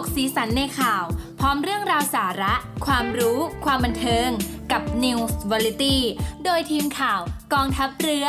กสีสันในข่าว พร้อมเรื่องราวสาระ ความรู้ ความบันเทิง กับ News Variety โดยทีมข่าวกองทัพเรือ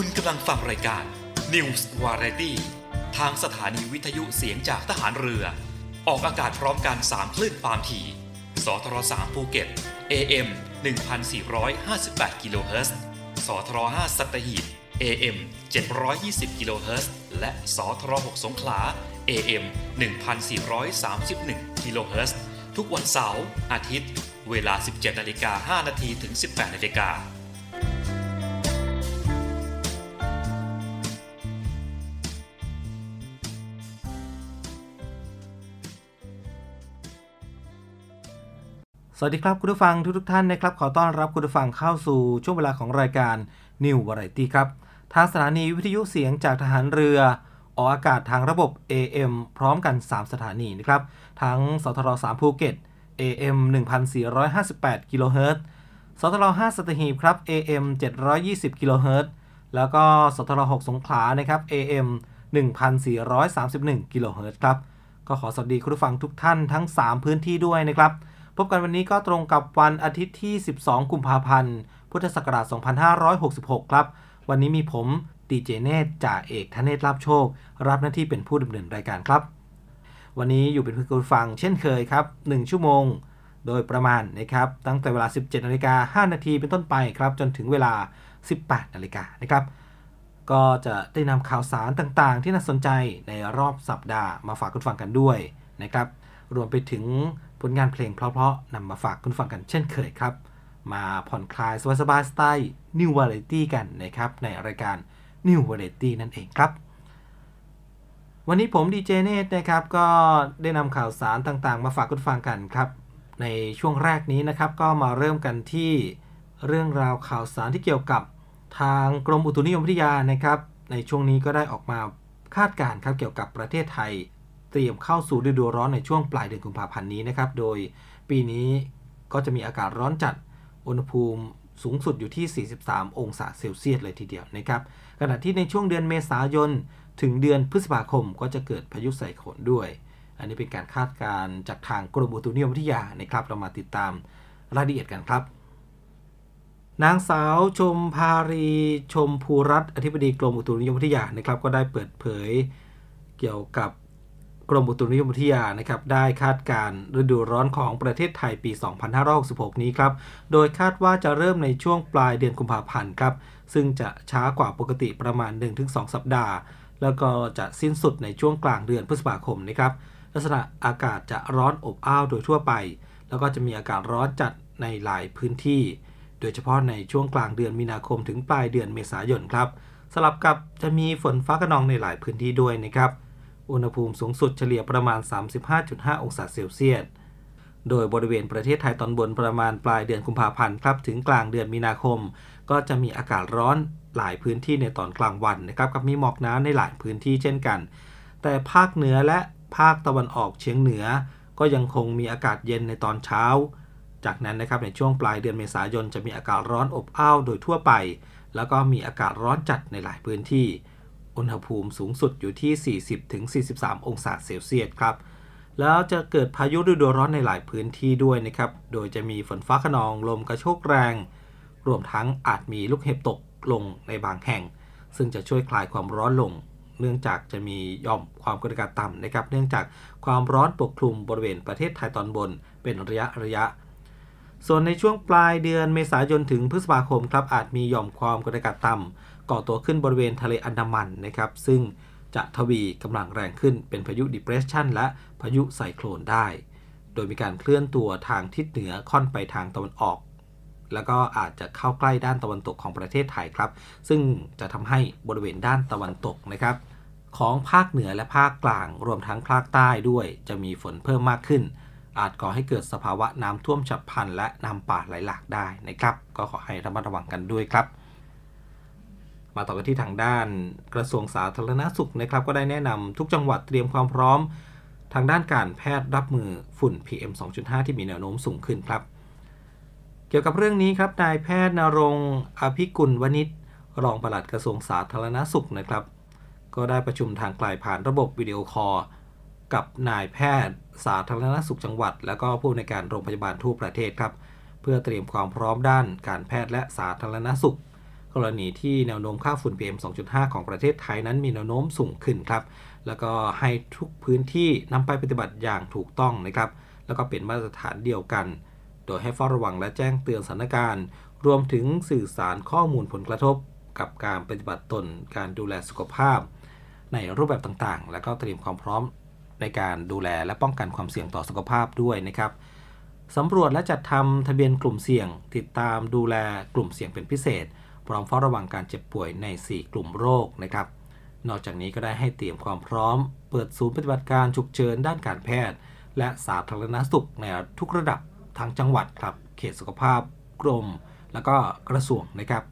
คุณกำลังฟังรายการ News Variety ทางสถานีวิทยุเสียงจากทหารเรือ ออกอากาศพร้อมกัน 3 คลื่นความถี่ สทร3ภูเก็ต AM 1458กิโลเฮิรตซ์สทร5สัตหีบ AM 720กิโลเฮิรตซ์และสทร6สงขลา AM 1431กิโลเฮิรตซ์ทุกวันเสาร์อาทิตย์ เวลา 17นาฬิกา5นาทีถึง 18นาฬิกา สวัสดีครับคุณผู้ฟังทุกทุกท่านนะครับขอต้อนรับคุณผู้ฟังเข้าสู่ช่วงเวลาของรายการ News Variety ครับทางสถานีวิทยุเสียงจากทหารเรือ ออกอากาศทางระบบ AM พร้อมกัน 3 สถานีนะครับทั้งสทร3ภูเก็ต AM 1458กิโลเฮิรตซ์สทร5สัตหีบครับ AM 720กิโลเฮิรตซ์แล้วก็สทร6สงขลานะครับ AM 1431กิโลเฮิรตซ์ครับก็ขอสวัสดีคุณผู้ฟังทุกท่านทั้ง 3 พื้นที่ด้วยนะครับ พบกันวันนี้ก็ตรงกับวันอาทิตย์ที่ 12 กุมภาพันธ์ พุทธศักราช 2566 ครับ วันนี้มีผมดีเจเนตจ่าเอกธเนศราบโชค รับหน้าที่เป็นผู้ดำเนินรายการครับ วันนี้อยู่เป็นเพื่อนคุณฟังเช่นเคยครับ 1 ชั่วโมง โดยประมาณนะครับ ตั้งแต่เวลา 17นาฬิกา5นาทีเป็นต้นไปครับ จนถึงเวลา 18นาฬิกานะครับ ก็จะได้นำข่าวสารต่างๆ ที่น่าสนใจในรอบสัปดาห์มาฝากคุณฟังกันด้วยนะครับ รวมไปถึง ผลงานเพลงเพราะๆนำมาฝากคุณฟังกันเช่นเคยครับ มาผ่อนคลายสบายๆสไตล์ New Variety กันนะครับ ในรายการ New Variety นั่นเองครับ วันนี้ผมดีเจเนตนะครับ ก็ได้นำข่าวสารต่างๆ มาฝากคุณฟังกันครับ ในช่วงแรกนี้นะครับ ก็มาเริ่มกันที่เรื่องราวข่าวสารที่เกี่ยวกับทางกรมอุตุนิยมวิทยานะครับ ในช่วงนี้ก็ได้ออกมาคาดการณ์ครับเกี่ยวกับประเทศไทย เตรียมเข้าสู่ฤดูร้อนในช่วงปลายเดือนกุมภาพันธ์นี้นะครับ โดยปีนี้ก็จะมีอากาศร้อนจัด อุณหภูมิสูงสุดอยู่ที่ 43 องศาเซลเซียสเลยทีเดียวนะครับ ขณะที่ในช่วงเดือนเมษายน ถึงเดือนพฤษภาคมก็จะเกิดพายุไซโคลนด้วย อันนี้เป็นการคาดการณ์จากทางกรมอุตุนิยมวิทยานะครับ เรามาติดตามรายละเอียดกันครับ นางสาวชมพารีชมภูรัตอธิบดีกรมอุตุนิยมวิทยานะครับ ก็ได้เปิดเผยเกี่ยวกับ กรมอุตุนิยมวิทยานะครับได้คาดการฤดูร้อนของประเทศไทยปี 2566 นี้ครับ โดยคาดว่าจะเริ่มในช่วงปลายเดือนกุมภาพันธ์ครับ ซึ่งจะช้ากว่าปกติประมาณ 1-2 สัปดาห์ แล้วก็จะสิ้นสุดในช่วงกลางเดือนพฤษภาคมนะครับ ลักษณะอากาศจะร้อนอบอ้าวโดยทั่วไป แล้วก็จะมีอากาศร้อนจัดในหลายพื้นที่ โดยเฉพาะในช่วงกลางเดือนมีนาคมถึงปลายเดือนเมษายนครับ สลับกับจะมีฝนฟ้ากระนองในหลายพื้นที่ด้วยนะครับ อุณหภูมิสูงสุดเฉลี่ยประมาณ 35.5 องศาเซลเซียส โดยบริเวณประเทศไทยตอนบนประมาณปลายเดือนกุมภาพันธ์ครับถึงกลางเดือนมีนาคม ก็จะมีอากาศร้อนหลายพื้นที่ในตอนกลางวันนะครับกับมีหมอกหนาในหลายพื้นที่เช่นกัน แต่ภาคเหนือและภาคตะวันออกเฉียงเหนือ ก็ยังคงมีอากาศเย็นในตอนเช้า จากนั้นนะครับในช่วงปลายเดือนเมษายนจะมีอากาศร้อนอบอ้าวโดยทั่วไป แล้วก็มีอากาศร้อนจัดในหลายพื้นที่ อุณหภูมิสูงสุดอยู่ที่ 40-43 องศาเซลเซียสครับ แล้วจะเกิดพายุฤดูร้อนในหลายพื้นที่ด้วยนะครับ โดยจะมีฝนฟ้าขนองลมกระโชกแรง รวมทั้งอาจมีลูกเห็บตกลงในบางแห่ง ซึ่งจะช่วยคลายความร้อนลง เนื่องจากจะมีย่อมความกดอากาศต่ำนะครับ เนื่องจากความร้อนปกคลุมบริเวณประเทศไทยตอนบน เป็นระยะระยะส่วนในช่วงปลายเดือนเมษายนถึงพฤษภาคมครับอาจมีหย่อมความกดอากาศต่ำ ก่อตัวขึ้นบริเวณทะเลอันดามันนะครับ ซึ่งจะทวีกำลังแรงขึ้นเป็นพายุ depression และพายุไซโคลนได้ โดยมีการเคลื่อนตัวทางทิศเหนือค่อนไปทางตะวันออก แล้วก็อาจจะเข้าใกล้ด้านตะวันตกของประเทศไทยครับ ซึ่งจะทำให้บริเวณด้านตะวันตกนะครับของภาคเหนือและภาคกลาง รวมทั้งภาคใต้ด้วย จะมีฝนเพิ่มมากขึ้น อาจก่อให้เกิดสภาวะน้ำท่วมฉับพลันและน้ำป่าไหลหลากได้นะครับ ก็ขอให้ระมัดระวังกันด้วยครับ มาต่อกันที่ทางด้านกระทรวงสาธารณสุขนะครับ ก็ได้แนะนำทุกจังหวัดเตรียมความพร้อม ทางด้านการแพทย์รับมือฝุ่น PM 2.5 ที่มีแนวโน้มสูงขึ้นครับ เกี่ยวกับเรื่องนี้ครับนายแพทย์นรงอภิกุลวณิชรองปลัดกระทรวงสาธารณสุขนะครับ ก็ได้ประชุมทางไกลผ่านระบบวิดีโอคอลกับนายแพทย์สาธารณสุขจังหวัด และก็ผู้ในการโรงพยาบาลทั่วประเทศครับ เพื่อเตรียมความพร้อมด้านการแพทย์และสาธารณสุข กรณีที่แนวโน้มค่าฝุ่น PM 2.5 ของประเทศไทยนั้นมีแนวโน้มสูงขึ้นครับ แล้วก็ให้ทุกพื้นที่นำไปปฏิบัติอย่างถูกต้องนะครับ แล้วก็เป็นมาตรฐานเดียวกัน โดยให้เฝ้าระวังและแจ้งเตือนสถานการณ์ รวมถึงสื่อสารข้อมูลผลกระทบ กับการปฏิบัติตน การดูแลสุขภาพ ในรูปแบบต่างๆ และก็เตรียมความพร้อมในการดูแลและป้องกันความเสี่ยงต่อสุขภาพด้วยนะครับสำรวจและจัดทำทะเบียนกลุ่มเสี่ยง ติดตามดูแลกลุ่มเสี่ยงเป็นพิเศษ พร้อมเฝ้าระวังการเจ็บป่วยใน 4 กลุ่มโรคนะครับ นอกจากนี้ก็ได้ให้เตรียมความพร้อม เปิดศูนย์ปฏิบัติการฉุกเฉินด้านการแพทย์ และสาธารณสุขในทุกระดับทั้งจังหวัดครับ เขตสุขภาพ กรม แล้วก็กระทรวงนะครับ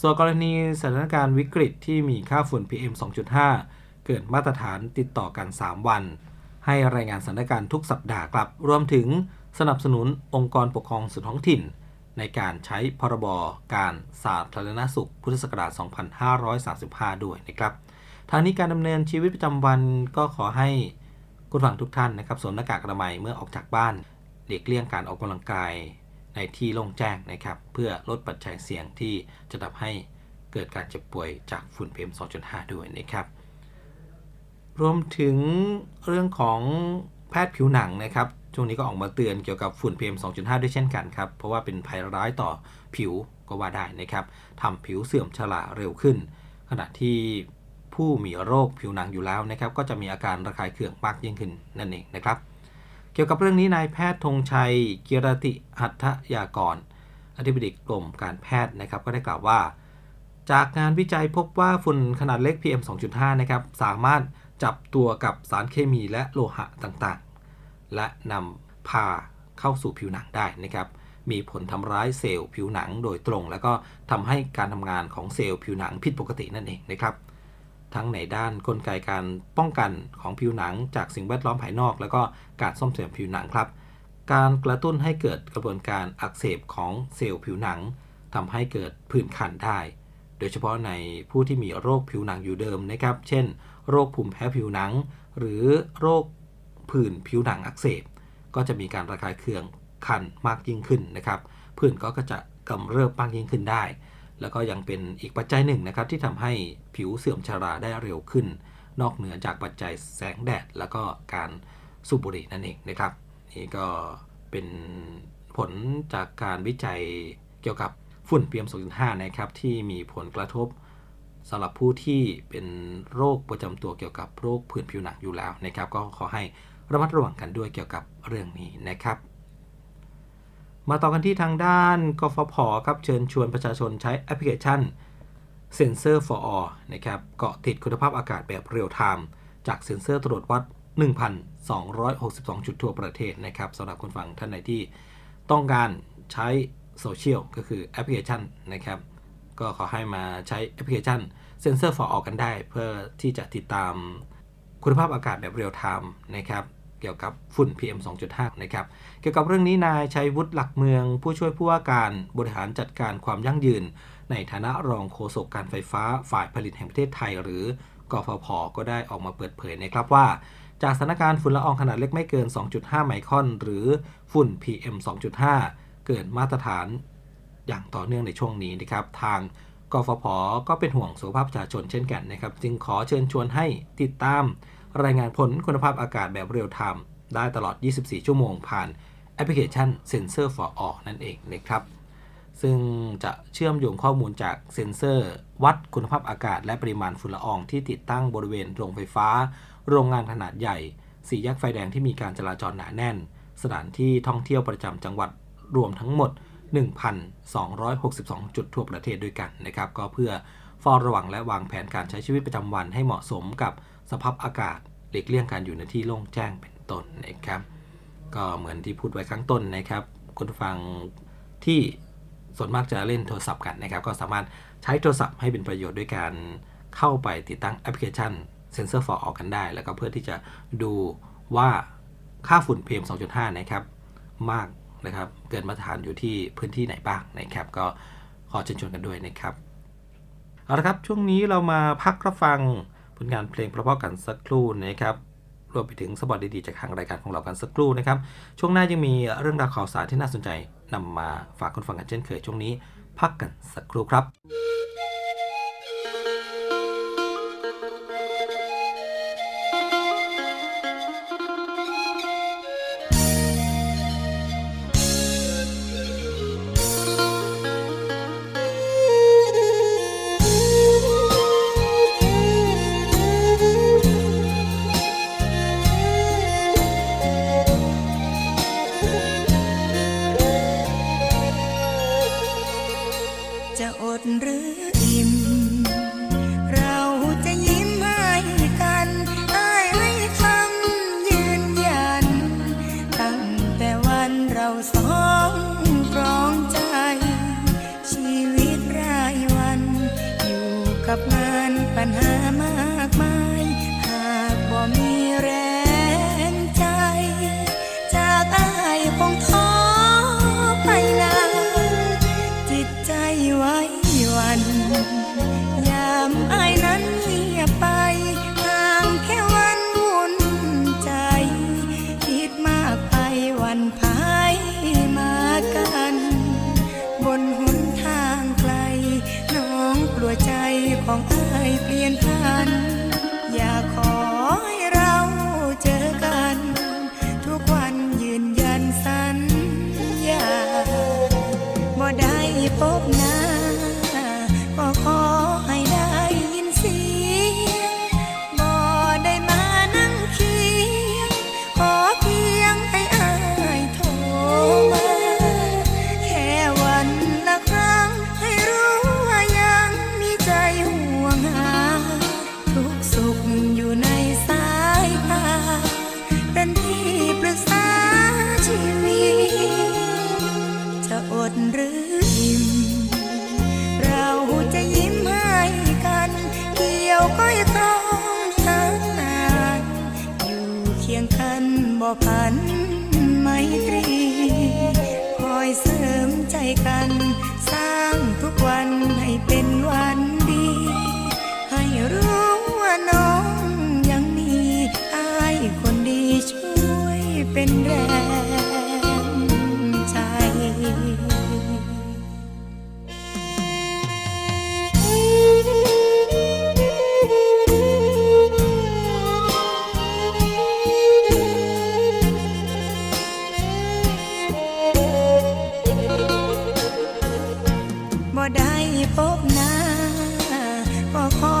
ส่วนกรณีสถานการณ์วิกฤตที่มีค่าฝุ่น PM 2.5 เกินมาตรฐานติดต่อกัน 3 วัน ให้รายงานสถานการณ์ทุกสัปดาห์ครับ รวมถึงสนับสนุนองค์กรปกครองส่วนท้องถิ่น ในการใช้พรบการสาธารณสุขพุทธศักราช 2535 ด้วยนะครับทางนี้การดำเนินชีวิตประจำวันก็ขอให้คุณฟังทุกท่านนะครับสวมหน้ากากอนามัยเมื่อออกจากบ้านหลีกเลี่ยงการออกกำลังกายในที่โล่งแจ้งนะครับ เพื่อลดปัจจัยเสี่ยงที่จะทำให้เกิดการเจ็บป่วยจากฝุ่น PM 2.5 ด้วยนะครับ รวมถึงเรื่องของแพทย์ผิวหนังนะครับ ช่วงนี้ก็ออกมาเตือนเกี่ยวกับฝุ่น PM 2.5 ด้วยเช่นกันครับ เพราะว่าเป็นภัยร้ายต่อผิวก็ว่าได้นะครับทำผิวเสื่อมชราเร็วขึ้น ขณะที่ผู้มีโรคผิวหนังอยู่แล้วนะครับ ก็จะมีอาการระคายเคืองมากยิ่งขึ้นนั่นเองนะครับ เกี่ยวกับเรื่องนี้นายแพทย์ธงชัยเกียรติหัตถยากร อธิบดีกรมการแพทย์นะครับ ก็ได้กล่าวว่า จากงานวิจัยพบว่าฝุ่นขนาดเล็ก PM 2.5 นะครับ สามารถจับตัวกับสารเคมีและโลหะต่าง และนำพาเข้าสู่ผิวหนังได้นะครับ มีผลทำร้ายเซลล์ผิวหนังโดยตรง แล้วก็ทำให้การทำงานของเซลล์ผิวหนังผิดปกตินั่นเองนะครับ ทั้งในด้านกลไกการป้องกันของผิวหนังจากสิ่งแวดล้อมภายนอก แล้วก็การซ่อมแซมผิวหนังครับ การกระตุ้นให้เกิดกระบวนการอักเสบของเซลล์ผิวหนังทำให้เกิดผื่นคันได้ โดยเฉพาะในผู้ที่มีโรคผิวหนังอยู่เดิมนะครับ เช่น โรคภูมิแพ้ผิวหนัง หรือโรค ผื่นผิวหนังอักเสบ ก็จะมีการระคายเคืองคันมากยิ่งขึ้นนะครับผื่นก็จะกำเริบมากยิ่งขึ้นได้ แล้วก็ยังเป็นอีกปัจจัยหนึ่งนะครับที่ทำให้ผิวเสื่อมชราได้เร็วขึ้น นอกเหนือจากปัจจัยแสงแดด แล้วก็การสูบบุหรี่นั่นเองนะครับนี่ก็เป็นผลจากการวิจัยเกี่ยวกับฝุ่น PM 2.5นะครับที่มีผลกระทบสำหรับผู้ที่เป็นโรคประจำตัวเกี่ยวกับโรคผื่นผิวหนังอยู่แล้วนะครับ ก็ขอให้ ระมัดระวังกันด้วยเกี่ยวกับเรื่องนี้นะครับ มาต่อกันที่ทางด้านกฟผครับเชิญชวนประชาชนใช้แอปพลิเคชัน Sensor for All นะครับเกาะติดคุณภาพอากาศแบบเรียลไทม์จากเซ็นเซอร์ตรวจวัด 1,262 จุดทั่วประเทศนะครับสำหรับคุณฟังท่านไหนที่ต้องการใช้โซเชียลก็คือแอปพลิเคชันนะครับ ก็ขอให้มาใช้แอปพลิเคชัน Sensor for All กันได้ เพื่อที่จะติดตามคุณภาพอากาศแบบเรียลไทม์นะครับ เกี่ยวกับฝุ่น PM 2.5 นะครับ เกี่ยวกับเรื่องนี้นายชัยวุฒิหลักเมือง ผู้ช่วยผู้ว่าการบริหารจัดการความยั่งยืน ในฐานะรองโฆษกการไฟฟ้าฝ่ายผลิตแห่งประเทศไทย หรือกฟผก็ได้ออกมาเปิดเผยนะครับว่า จากสถานการณ์ฝุ่นละอองขนาดเล็กไม่เกิน 2.5 ไมครอน หรือฝุ่น PM 2.5 เกินมาตรฐานอย่างต่อเนื่องในช่วงนี้นะครับทางกฟผก็เป็นห่วงสุขภาพประชาชนเช่นกันนะครับจึงขอเชิญชวนให้ติดตาม รายงานผลคุณภาพอากาศแบบเรียลไทม์ได้ตลอด 24 ชั่วโมงผ่านแอปพลิเคชัน Sensor for All นั่นเองนะครับ ซึ่งจะเชื่อมโยงข้อมูลจากเซ็นเซอร์ วัดคุณภาพอากาศและปริมาณฝุ่นละอองที่ติดตั้งบริเวณโรงไฟฟ้า โรงงานขนาดใหญ่ สี่แยกไฟแดงที่มีการจราจรหนาแน่น สถานที่ท่องเที่ยวประจำจังหวัดรวมทั้งหมด 1,262 จุดทั่วประเทศด้วยกันนะครับ ก็เพื่อเฝ้าระวังและวางแผนการใช้ชีวิตประจำวันให้เหมาะสมกับ สภาพอากาศหลีกเลี่ยงการอยู่ในที่โล่งแจ้งเป็นต้นนะครับ ก็เหมือนที่พูดไว้ข้างต้นนะครับคุณฟังที่ส่วนมากจะเล่นโทรศัพท์กันนะครับ ก็สามารถใช้โทรศัพท์ให้เป็นประโยชน์ด้วยการเข้าไปติดตั้งแอปพลิเคชัน Sensor for All กันได้ แล้วก็เพื่อที่จะดูว่าค่าฝุ่น PM 2.5 นะครับ มากนะครับ เกินมาตรฐานอยู่ที่พื้นที่ไหนบ้างนะครับ ก็ขอเชิญชวนกันด้วยนะครับ เอาละครับ ช่วงนี้เรามาพักรับฟัง ลงานเพลงเพราะๆกันสักครู่นะครับรวมไปถึงสปอตดีๆจากทางรายการของเรากันสักครู่นะครับ ช่วงหน้ายังมีเรื่องราวข่าวสารที่น่าสนใจนำมาฝากคุณฟังกันเช่นเคยช่วงนี้ พักกันสักครู่ครับ ได้พบหน้าก็ขอ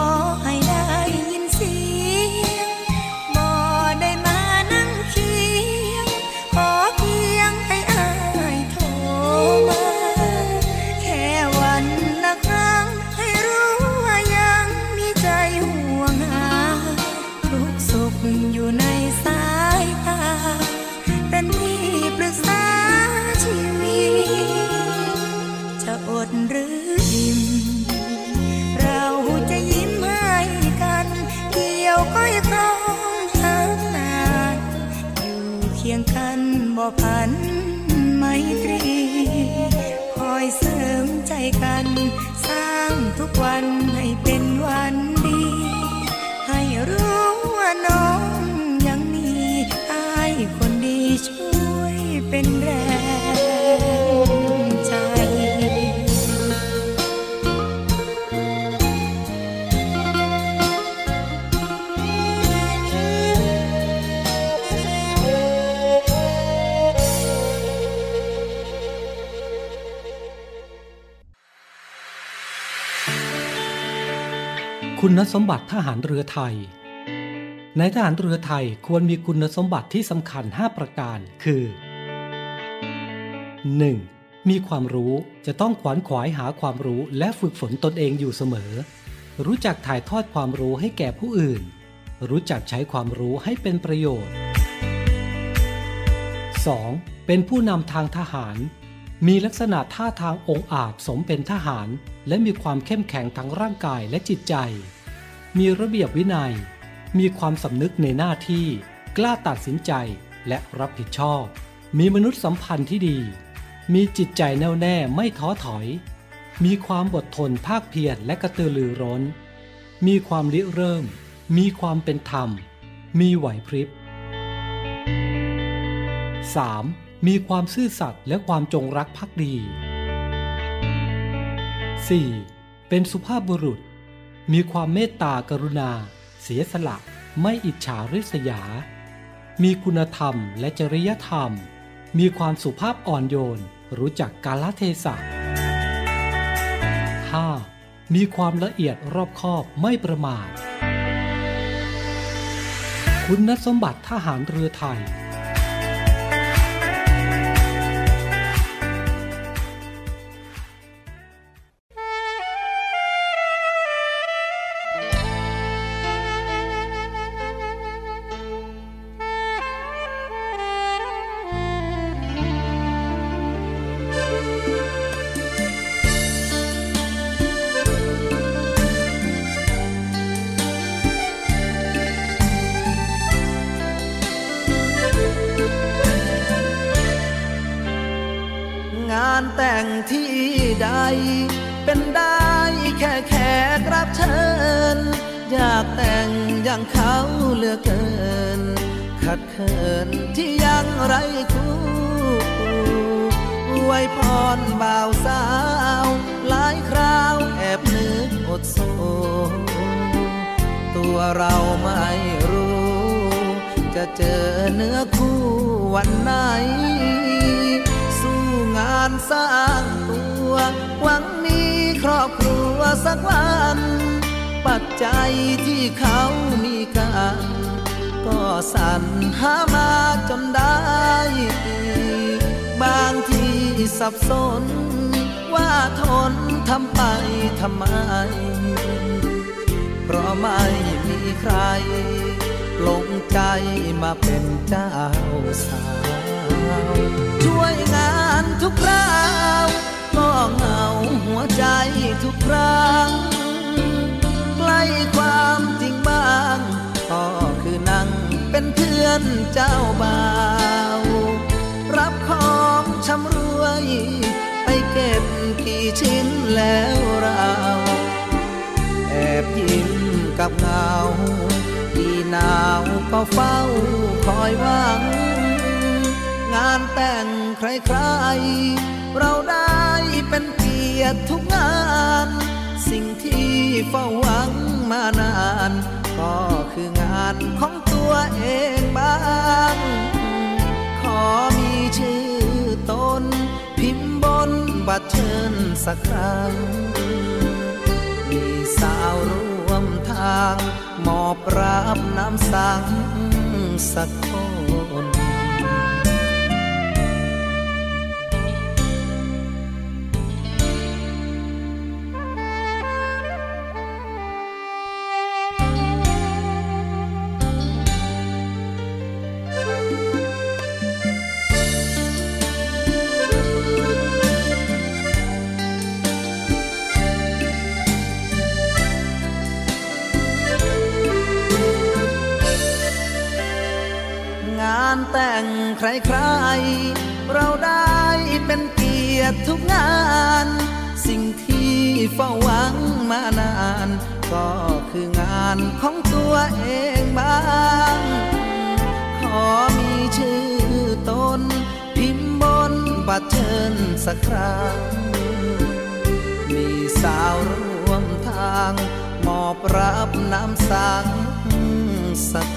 า คุณสมบัติทหารเรือไทย ในทหารเรือไทยควรมีคุณสมบัติที่สำคัญ 5 ประการ คือ 1. มีความรู้จะต้องขวนขวายหาความรู้และฝึกฝนตนเองอยู่เสมอ รู้จักถ่ายทอดความรู้ให้แก่ผู้อื่น รู้จักใช้ความรู้ให้เป็นประโยชน์ 2. เป็นผู้นำทางทหาร มีลักษณะท่าทางองอาจสมเป็นทหาร และมีความเข้มแข็งทั้งร่างกายและจิตใจ มีระเบียบวินัย มีความสำนึกในหน้าที่ กล้าตัดสินใจและรับผิดชอบ มีมนุษยสัมพันธ์ที่ดี มีจิตใจแน่วแน่ไม่ท้อถอย มีความอดทนภาคเพียรและกระตือรือร้น มีความริเริ่ม มีความเป็นธรรม มีไหวพริบ 3. มีความซื่อสัตย์และความจงรักภักดี 4. เป็นสุภาพบุรุษ มีความเมตตากรุณา เสียสละ ไม่อิจฉาริษยา มีคุณธรรมและจริยธรรม มีความสุภาพอ่อนโยน รู้จักกาลเทศะ 5. มีความละเอียดรอบคอบไม่ประมาท คุณสมบัติทหารเรือไทย จะเจอเนื้อคู่วันไหน สู้งานสร้างตัว หวังมีครอบครัวสักวัน ปัจจัยที่เขามีกันก็สรรหามาจนได้ บางทีสับสน ว่าทนทำไปทำไม เพราะไม่มีใคร ลงใจมาเป็นเจ้าสาว ช่วยงานทุกคราวก็เหงาหัวใจทุกครั้งใกล้ความจริงบ้างก็คือนั่งเป็นเพื่อนเจ้าบ่าว รับของชำรวยไปเก็บกี่ชิ้นแล้วเรา แอบยิ้มกับเงา หนาวก็เฝ้าคอยหวัง งานแต่งใครๆ เราได้เป็นเกียรติทุกงาน สิ่งที่เฝ้าหวังมานาน ก็คืองานของตัวเองบ้าง ขอมีชื่อตน พิมพ์บนบัตรเชิญสักครั้ง มีสาวร่ วมทาง หมอบราบน้ำสังสักคนียรติทุกงาน สิ่งที่เฝ้าหวังมานาน ก็คืองานของตัวเองบ้าง ขอมีชื่อตนพิมพ์บนบัตรเชิญสักครั้ง มีสาวร่วมทาง มอบรับน้ำสังสัก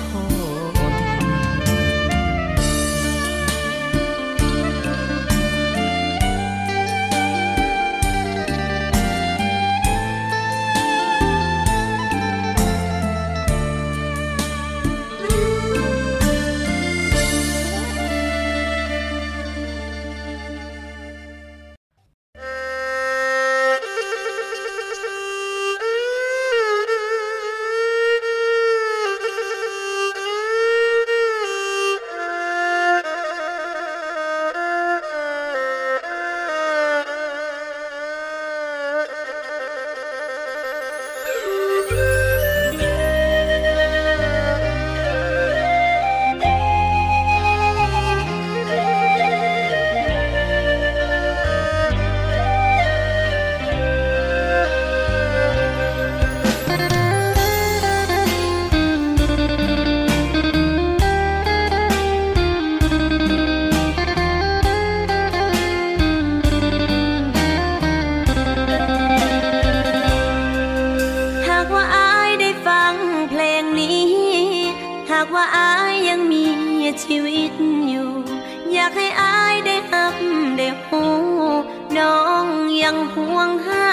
ยังห่วงหา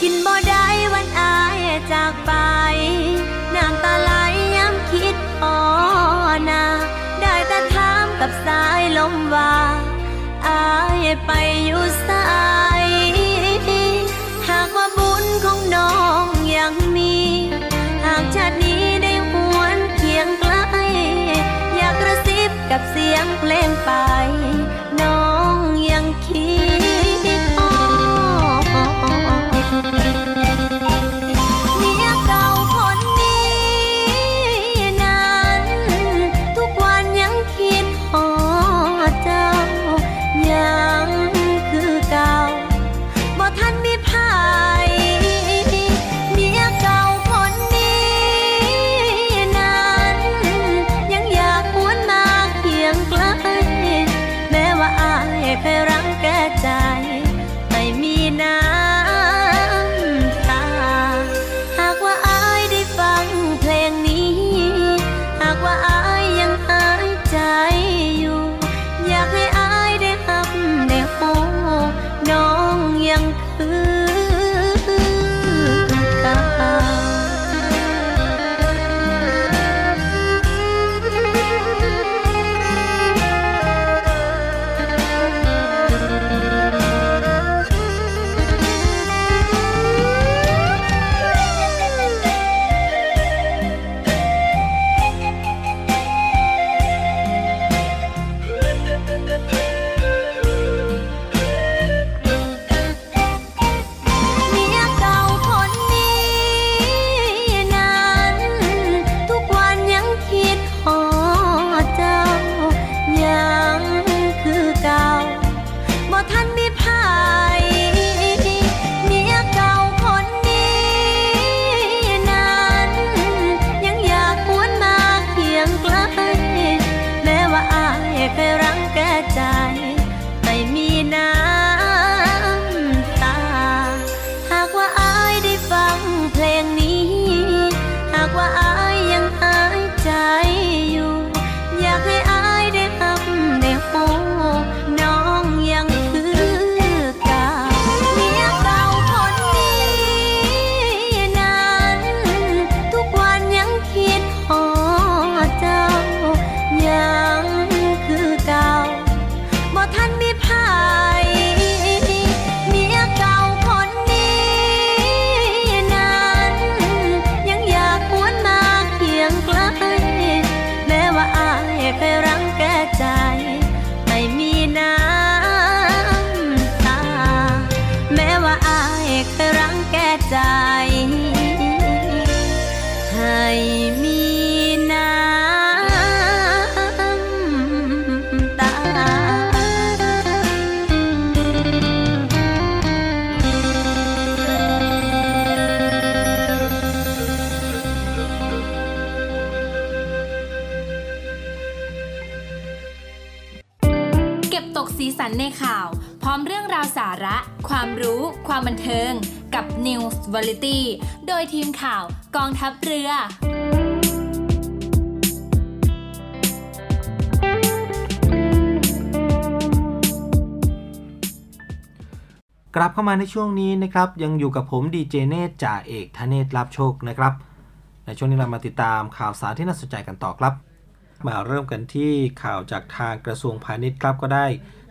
กินบ่ได้วันอายจากไป น้ำตาไหลย้ำคิดอ่อนา ได้แต่ถามกับสายลมว่า นในข่าว พร้อมเรื่องราวสาระ ความรู้ ความบันเทิง กับ News Variety โดยทีมข่าวกองทัพเรือกลับเข้ามาในช่วงนี้นะครับ ยังอยู่กับผมดีเจเนตจ่าเอกธเนศรับโชคนะครับ ในช่วงนี้เรามาติดตามข่าวสารที่น่าสนใจกันต่อครับ มาเริ่มกันที่ข่าวจากทางกระทรวงพาณิชย์ครับก็ได้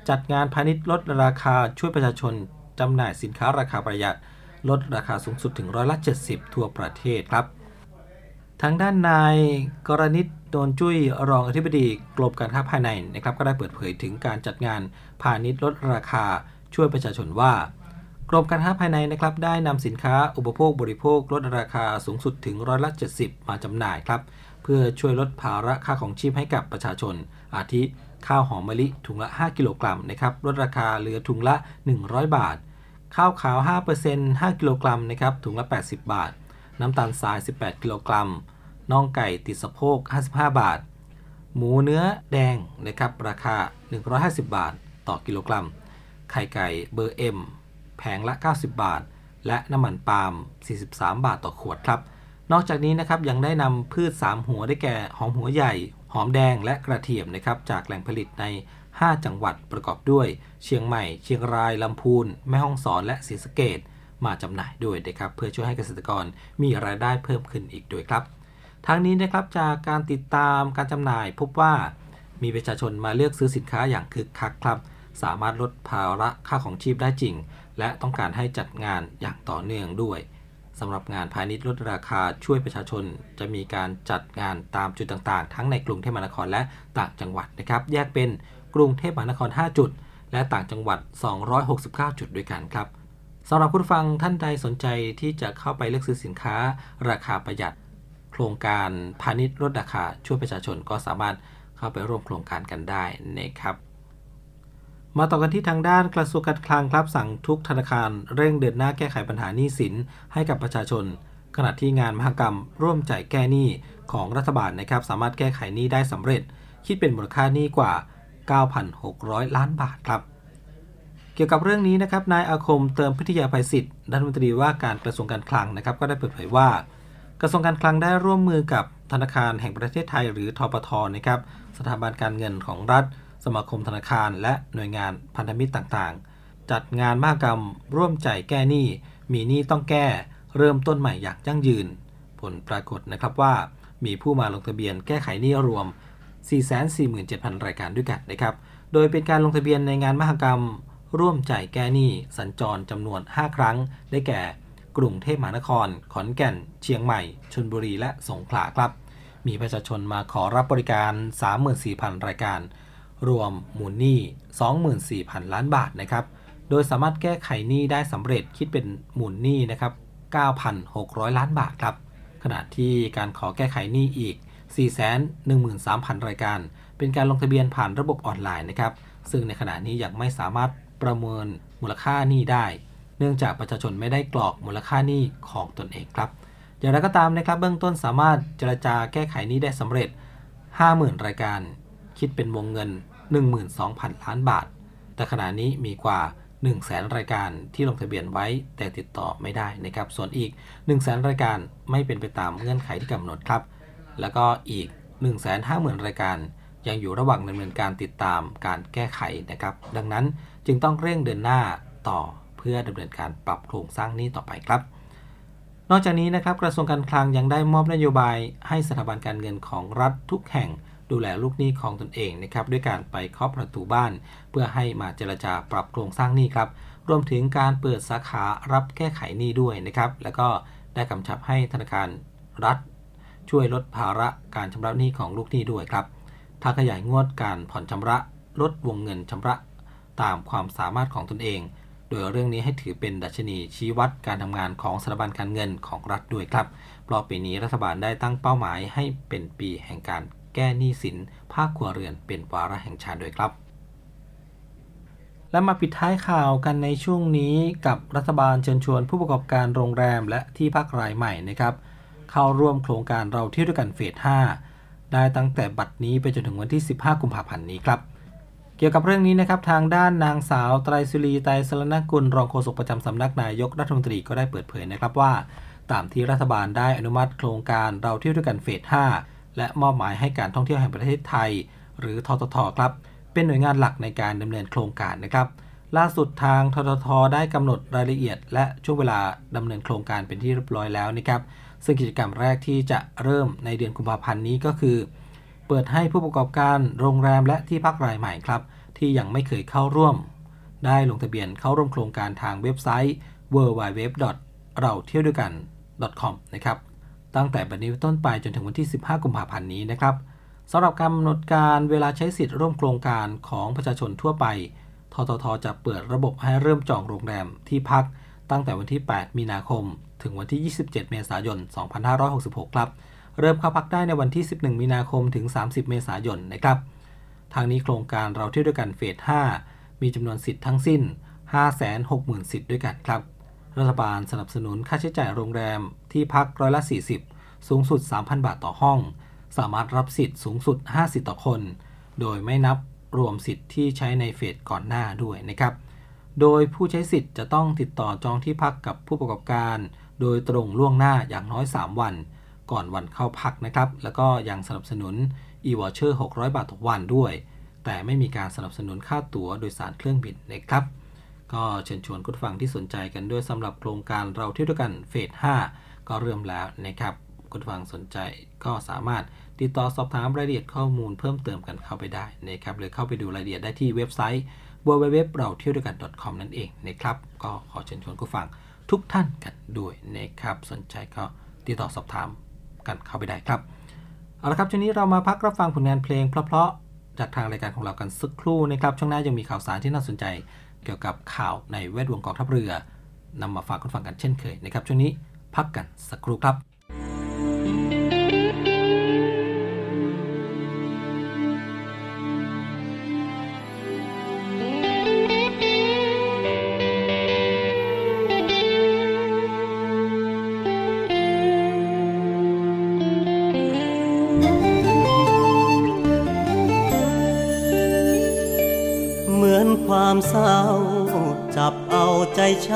จัดงานพาณิชย์ลดราคาช่วยประชาชนจำหน่ายสินค้าราคาประหยัด ลดราคาสูงสุดถึงร้อยละ 70 ทั่วประเทศครับ ทางด้านนายกรณิตโดนจุ้ยรองอธิบดีกรมการค้าภายในนะครับก็ได้เปิดเผยถึงการจัดงานพาณิชย์ลดราคาช่วยประชาชนว่ากรมการค้าภายในนะครับได้นำสินค้าอุปโภคบริโภคลดราคาสูงสุดถึงร้อยละ 70 มาจำหน่ายครับ เพื่อช่วยลดภาระค่าของชีพให้กับประชาชน อาทิ ข้าวหอมมะลิถุงละ 5 กิโลกรัมนะครับลดราคาเหลือถุงละ 100 บาท ข้าวขาว 5% 5 กิโลกรัมนะครับถุงละ 80 บาท น้ำตาลทราย 18 กิโลกรัมน่องไก่ติดสะโพก 55 บาท หมูเนื้อแดงนะครับราคา 150 บาท ต่อกิโลกรัม ไข่ไก่เบอร์ M แผงละ 90 บาท และน้ำมันปาล์ม 43 บาทต่อขวดครับ นอกจากนี้นะครับยังได้นำพืช 3 หัวได้แก่หอมหัวใหญ่ หอมแดงและกระเทียมนะครับจากแหล่งผลิตใน 5 จังหวัดประกอบด้วย เชียงใหม่ เชียงรายลำพูน แม่ฮ่องสอนและศรีสะเกดมาจำหน่ายด้วยนะครับเพื่อช่วยให้เกษตรกรมีรายได้เพิ่มขึ้นอีกด้วยครับทั้งนี้นะครับจากการติดตามการจำหน่ายพบว่ามีประชาชนมาเลือกซื้อสินค้าอย่างคึกคักครับ สามารถลดภาระค่าของชีพได้จริง และต้องการให้จัดงานอย่างต่อเนื่องด้วย สำหรับงานพาณิชย์ลดราคาช่วยประชาชน จะมีการจัดงานตามจุดต่างๆ ทั้งในกรุงเทพมหานครและต่างจังหวัดนะครับ แยกเป็นกรุงเทพมหานคร 5 จุด และต่างจังหวัด 269 จุดด้วยกันครับสำหรับผู้ฟังท่านใดสนใจที่จะเข้าไปเลือกซื้อสินค้า ราคาประหยัด โครงการพาณิชย์ลดราคาช่วยประชาชนก็สามารถเข้าไปร่วมโครงการกันได้นะครับ มาต่อกันที่ทางด้านกระทรวงการคลังครับสั่งทุกธนาคารเร่งเดินหน้าแก้ไขปัญหาหนี้สินให้กับประชาชน ขณะที่งานมหกรรมร่วมจ่ายแก้หนี้ของรัฐบาลนะครับสามารถแก้ไขหนี้ได้สำเร็จ คิดเป็นมูลค่าหนี้กว่า 9,600 ล้านบาทครับ เกี่ยวกับเรื่องนี้นะครับนายอาคมเติมพิทยาภัยศิษย์รัฐมนตรีว่าการกระทรวงการคลังนะครับก็ได้เปิดเผยว่า กระทรวงการคลังได้ร่วมมือกับธนาคารแห่งประเทศไทย หรือทปทนะครับสถาบันการเงินของรัฐ สมาคมธนาคารและหน่วยงานพันธมิตรต่างๆ จัดงานมหกรรม ร่วมใจแก้หนี้ มีหนี้ต้องแก้ เริ่มต้นใหม่อย่างยั่งยืน ผลปรากฏนะครับว่า มีผู้มาลงทะเบียนแก้ไขหนี้รวม 447,000 รายการด้วยกันนะครับ โดยเป็นการลงทะเบียนในงานมหกรรม ร่วมใจแก้หนี้สัญจรจำนวน 5 ครั้ง ได้แก่ กรุงเทพมหานคร ขอนแก่น เชียงใหม่ ชลบุรี และสงขลาครับ มีประชาชนมาขอรับบริการ 34,000 รายการ รวมมูลหนี้ 24,000 ล้านบาทนะครับ โดยสามารถแก้ไขหนี้ได้สำเร็จคิดเป็นมูลหนี้นะครับ 9,600 ล้านบาทครับ ขณะที่การขอแก้ไขหนี้อีก 413,000 รายการ เป็นการลงทะเบียนผ่านระบบออนไลน์นะครับ ซึ่งในขณะนี้ยังไม่สามารถประเมินมูลค่าหนี้ได้ เนื่องจากประชาชนไม่ได้กรอกมูลค่าหนี้ของตนเองครับ อย่างไรก็ตามนะครับ เบื้องต้นสามารถเจรจาแก้ไขหนี้ได้สำเร็จ 50,000 รายการ คิดเป็นวงเงิน 12,000 ล้านบาท แต่ขณะนี้มีกว่า 1 0 0 0 0แสนรายการที่ลงทะเบียนไว้แต่ติดต่อไม่ได้นะครับ ส่วนอีก 1 0 0 0 0แสนรายการไม่เป็นไปตามเงื่อนไขที่กำหนดครับ แล้วก็อีก 150,000 รายการ ยังอยู่ระหว่างดำเนินการติดตามการแก้ไขนะครับ ดังนั้นจึงต้องเร่งเดินหน้าต่อเพื่อดำเนินการปรับโครงสร้างนี้ต่อไปครับนอกจากนี้นะครับกระทรวงการคลังยังได้มอบนโยบายให้สถาบันการเงินของรัฐทุกแห่ง ดูแลลูกหนี้ของตนเองนะครับด้วยการไปเคาะประตูบ้าน เพื่อให้มาเจรจาปรับโครงสร้างหนี้ครับรวมถึงการเปิดสาขารับแก้ไขหนี้ด้วยนะครับแล้วก็ได้กำชับให้ธนาคารรัฐ ช่วยลดภาระการชำระหนี้ของลูกหนี้ด้วยครับถ้าขยายงวดการผ่อนชำระลดวงเงินชำระตามความสามารถของตนเอง โดยเรื่องนี้ให้ถือเป็นดัชนีชี้วัดการทำงานของสถาบันการเงินของรัฐด้วยครับ เพราะปีนี้รัฐบาลได้ตั้งเป้าหมายให้เป็นปีแห่งการ แก้หนี้สิน ภาคครัวเรือนเป็นวาระแห่งชาติด้วยครับ และมาปิดท้ายข่าวกันในช่วงนี้กับรัฐบาลเชิญชวนผู้ประกอบการโรงแรมและที่พักรายใหม่นะครับเข้าร่วมโครงการเราเที่ยวด้วยกันเฟส 5 ได้ตั้งแต่บัดนี้ไปจนถึงวันที่ 15 กุมภาพันธ์นี้ครับเกี่ยวกับเรื่องนี้นะครับทางด้านนางสาวไตรสุรีไตรสรณกุลรองโฆษกประจำสำนักนายกรัฐมนตรีก็ได้เปิดเผยนะครับว่า ตามที่รัฐบาลได้อนุมัติโครงการเราเที่ยวด้วยกันเฟส 5 และมอบหมายให้การท่องเที่ยวแห่งประเทศไทย หรือทททครับเป็นหน่วยงานหลักในการดำเนินโครงการนะครับ ล่าสุดทางทททได้กำหนดรายละเอียด และช่วงเวลาดำเนินโครงการเป็นที่เรียบร้อยแล้วนะครับซึ่งกิจกรรมแรกที่จะเริ่มในเดือนกุมภาพันธ์นี้ก็คือ เปิดให้ผู้ประกอบการโรงแรมและที่พักรายใหม่ครับ ที่ยังไม่เคยเข้าร่วม ได้ลงทะเบียนเข้าร่วมโครงการทางเว็บไซต์ www. เราเที่ยวด้วยกัน .com นะครับ ตั้งแต่บัดนี้ต้นไปจนถึงวันที่ 15 กุมภาพันธ์นี้นะครับสำหรับกำหนดการเวลาใช้สิทธิ์ร่วมโครงการของประชาชนทั่วไป ททท จะเปิดระบบให้เริ่มจองโรงแรมที่พักตั้งแต่วันที่ 8 มีนาคม ถึงวันที่ 27 เมษายน 2566 ครับ เริ่มเข้าพักได้ในวันที่ 11 มีนาคม ถึง 30 เมษายน นะครับ ทางนี้โครงการเราเที่ยวด้วยกันเฟส 5 มีจำนวนสิทธิ์ทั้งสิ้น 560,000 สิทธิ์ด้วยกันครับ รัฐบาลสนับสนุนค่าใช้จ่ายโรงแรมที่พักร้อยละ 40 สูงสุด 3,000 บาทต่อห้อง สามารถรับสิทธิ์สูงสุด 5 สิทธิ์ต่อคน โดยไม่นับรวมสิทธิ์ที่ใช้ในเฟสก่อนหน้าด้วยนะครับ โดยผู้ใช้สิทธิ์จะต้องติดต่อจองที่พักกับผู้ประกอบการ โดยตรงล่วงหน้าอย่างน้อย 3 วัน ก่อนวันเข้าพักนะครับ แล้วก็ยังสนับสนุน e-voucher 600 บาทต่อวันด้วย แต่ไม่มีการสนับสนุนค่าตั๋วโดยสารเครื่องบินนะครับ ก็เชิญชวนคุณฟังที่สนใจกันด้วยสำหรับโครงการเราเที่ยวด้วยกันเฟส 5 ก็เริ่มแล้วนะครับ คุณฟังสนใจก็สามารถติดต่อสอบถามรายละเอียดข้อมูลเพิ่มเติมกันเข้าไปได้นะครับหรือเข้าไปดูรายละเอียดได้ที่เว็บไซต์ www เราเที่ยวด้วยกัน .com นั่นเองนะครับ ก็ขอเชิญชวนคุณฟังทุกท่านกันด้วยนะครับ สนใจก็ติดต่อสอบถามกันเข้าไปได้ครับเอาละครับช่วงนี้เรามาพักรับฟังผลงานเพลงเพราะๆจากทางรายการของเรากันสักครู่นะครับช่วงหน้ายังมีข่าวสารที่น่าสนใจ เกี่ยวกับข่าวในแวดวงกองทัพเรือนำมาฝากคุณฟังกันเช่นเคยนะครับช่วงนี้พักกันสักครู่ครับ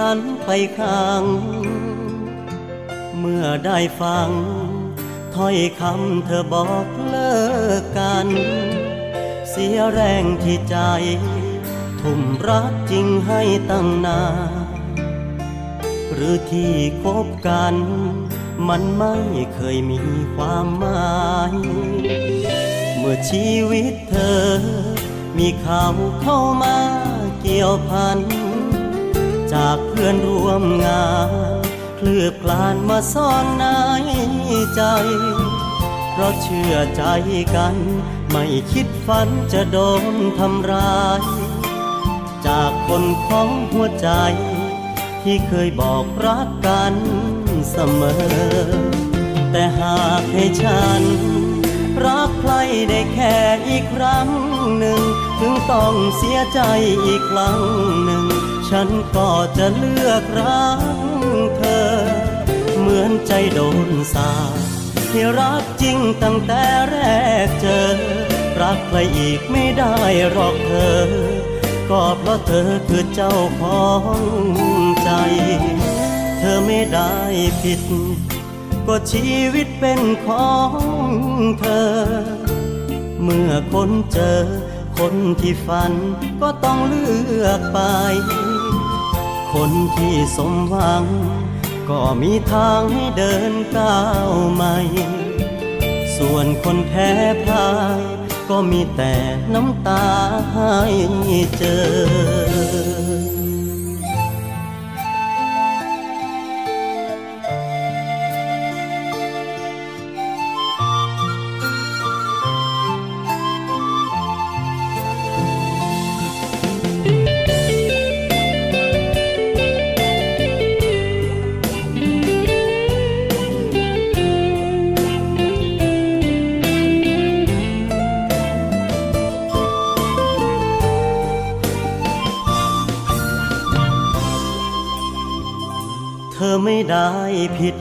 ฉันไปขังเมื่อได้ฟัง ถ้อยคำเธอบอกเลิกกัน เสียแรงที่ใจ ทุ่มรักจริงให้ตั้งนานหรือที่คบกัน มันไม่เคยมีความหมาย เมื่อชีวิตเธอ มีข่าวเข้ามาเกี่ยวพัน จากเพื่อนร่วมงาน เคลือบกลานมาซ่อนในใจ เพราะเชื่อใจกัน ไม่คิดฝันจะโดนทำร้าย จากคนของหัวใจ ที่เคยบอกรักกันเสมอ แต่หากให้ฉัน รักใครได้แค่อีกครั้งหนึ่ง ถึงต้องเสียใจอีกครั้งหนึ่ง ฉันก็จะเลือกรักเธอ เหมือนใจโดนสาที่รักจริงตั้งแต่แรกเจอ รักใครอีกไม่ได้หรอกเธอ ก็เพราะเธอคือเจ้าของใจ เธอไม่ได้ผิด ก็ชีวิตเป็นของเธอ เมื่อคนเจอคนที่ฝันก็ต้องเลือกไป คนที่สมหวัง ก็มีทางให้เดินก้าวใหม่ ส่วนคนแพ้พ่าย ก็มีแต่น้ำตาให้เจอ ผิด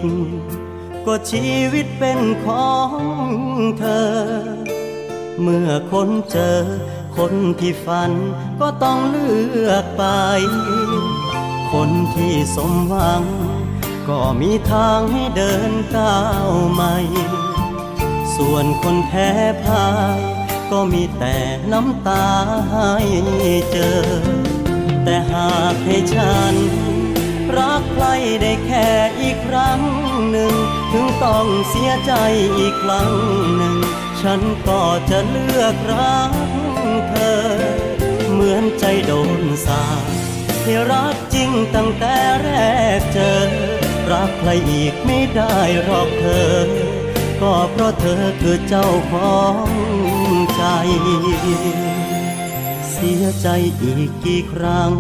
ก็ชีวิตเป็นของเธอ เมื่อคนเจอ คนที่ฝันก็ต้องเลือกไป คนที่สมหวัง ก็มีทางให้เดินก้าวใหม่ ส่วนคนแพ้พ่าย ก็มีแต่น้ำตาให้เจอ แต่หากให้ฉัน รักใครได้แค่อีกครั้งหนึ่ง ถึงต้องเสียใจอีกครั้งหนึ่ง ฉันก็จะเลือกรักเธอ เหมือนใจโดนสาที่รักจริงตั้งแต่แรกเจอ รักใครอีกไม่ได้หรอกเธอ ก็เพราะเธอคือเจ้าของใจ เสียใจอีกกี่ครั้ง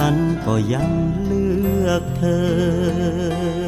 ฉันก็ยังเลือกเธอ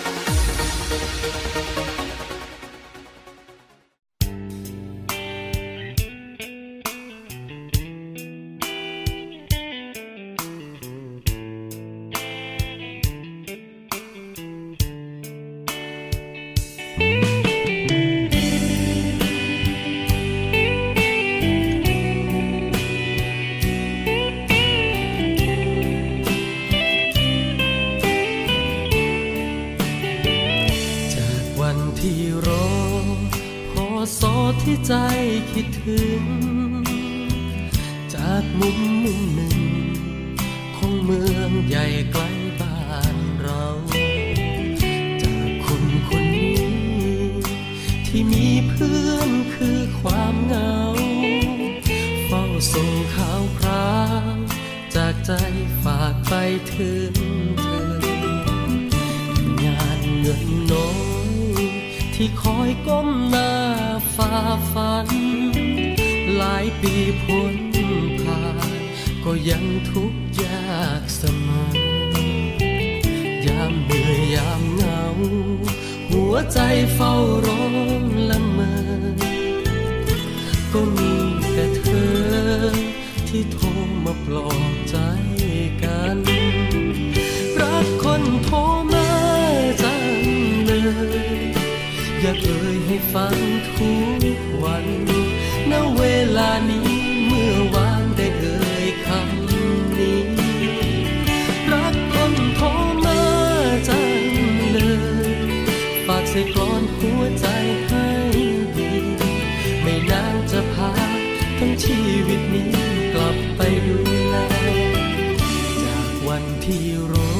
ที่รอ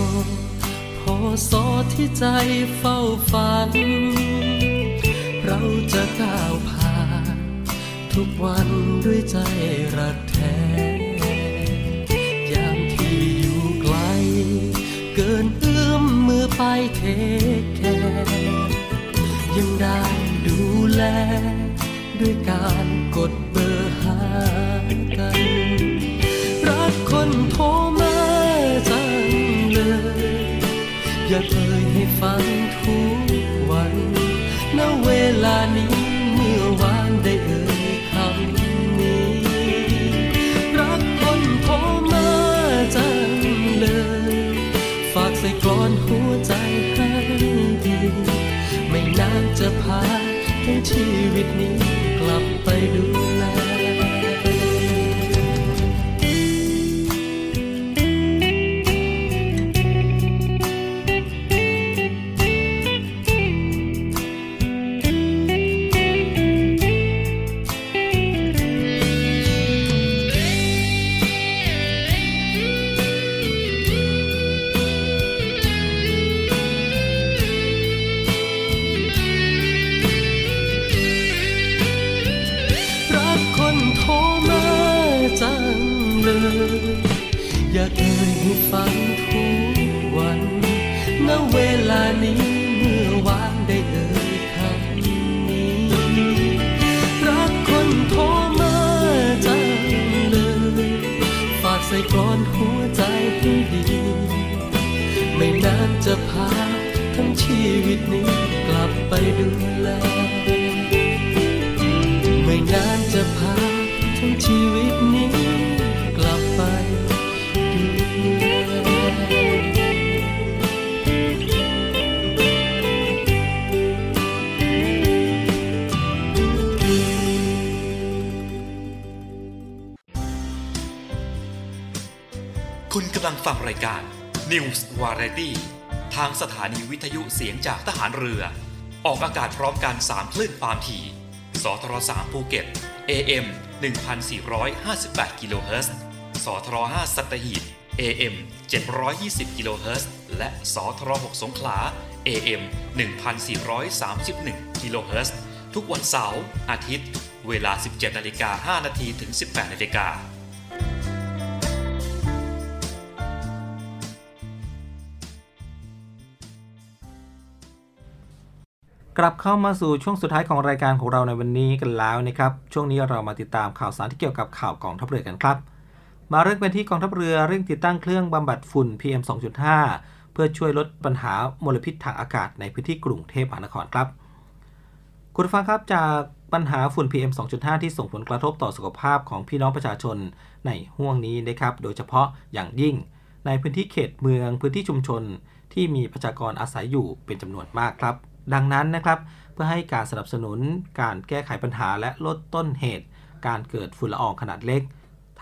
พอสอที่ใจเฝ้าฝัน เราจะก้าวผ่าน ทุกวันด้วยใจรักแท้ยามที่อยู่ไกล เกินเอื้อมมือไปเทแคร์ยังได้ดูแล ด้วยการกดเบอร์หากัน รักคนโทร ฟังทุกวันณเวลานี้เมื่อวานได้เอ่ยคำนี้ รักคนโทรมาจังเลย ฝากใส่กลอนหัวใจให้ดี ไม่นานจะพาทั้งชีวิตนี้กลับไปดู ทั้งชีวิตนี้กลับไปดูแล ไม่นานจะพาทั้งชีวิตนี้กลับไปดูแลคุณกำลังฟังรายการ News Variety ทางสถานีวิทยุเสียงจากทหารเรือ ออกอากาศพร้อมกัน 3 คลื่นความถี่สทร3ภูเก็ต AM 1458กิโลเฮิรตซ์สทร5สัตหีบ AM 720กิโลเฮิรตซ์และสทร6สงขลา AM 1431กิโลเฮิรตซ์ทุกวันเสาร์อาทิตย์ เวลา 17นาฬิกา5นาทีถึง 18นาฬิกา กลับเข้ามาสู่ช่วงสุดท้ายของรายการของเราในวันนี้กันแล้วนะครับ ช่วงนี้เรามาติดตามข่าวสารที่เกี่ยวกับข่าวกองทัพเรือกันครับ มาเริ่มกันที่กองทัพเรือเร่งติดตั้งเครื่องบำบัดฝุ่น PM 2.5 เพื่อช่วยลดปัญหามลพิษทางอากาศในพื้นที่กรุงเทพมหานครครับ คุณฟังครับจากปัญหาฝุ่น PM 2.5 ที่ส่งผลกระทบต่อสุขภาพของพี่น้องประชาชนในห่วงนี้นะครับ โดยเฉพาะอย่างยิ่ง ในพื้นที่เขตเมือง พื้นที่ชุมชน ที่มีประชากรอาศัยอยู่เป็นจำนวนมากครับ ดังนั้นนะครับ เพื่อให้การสนับสนุนการแก้ไขปัญหาและลดต้นเหตุ การเกิดฝุ่นละอองขนาดเล็ก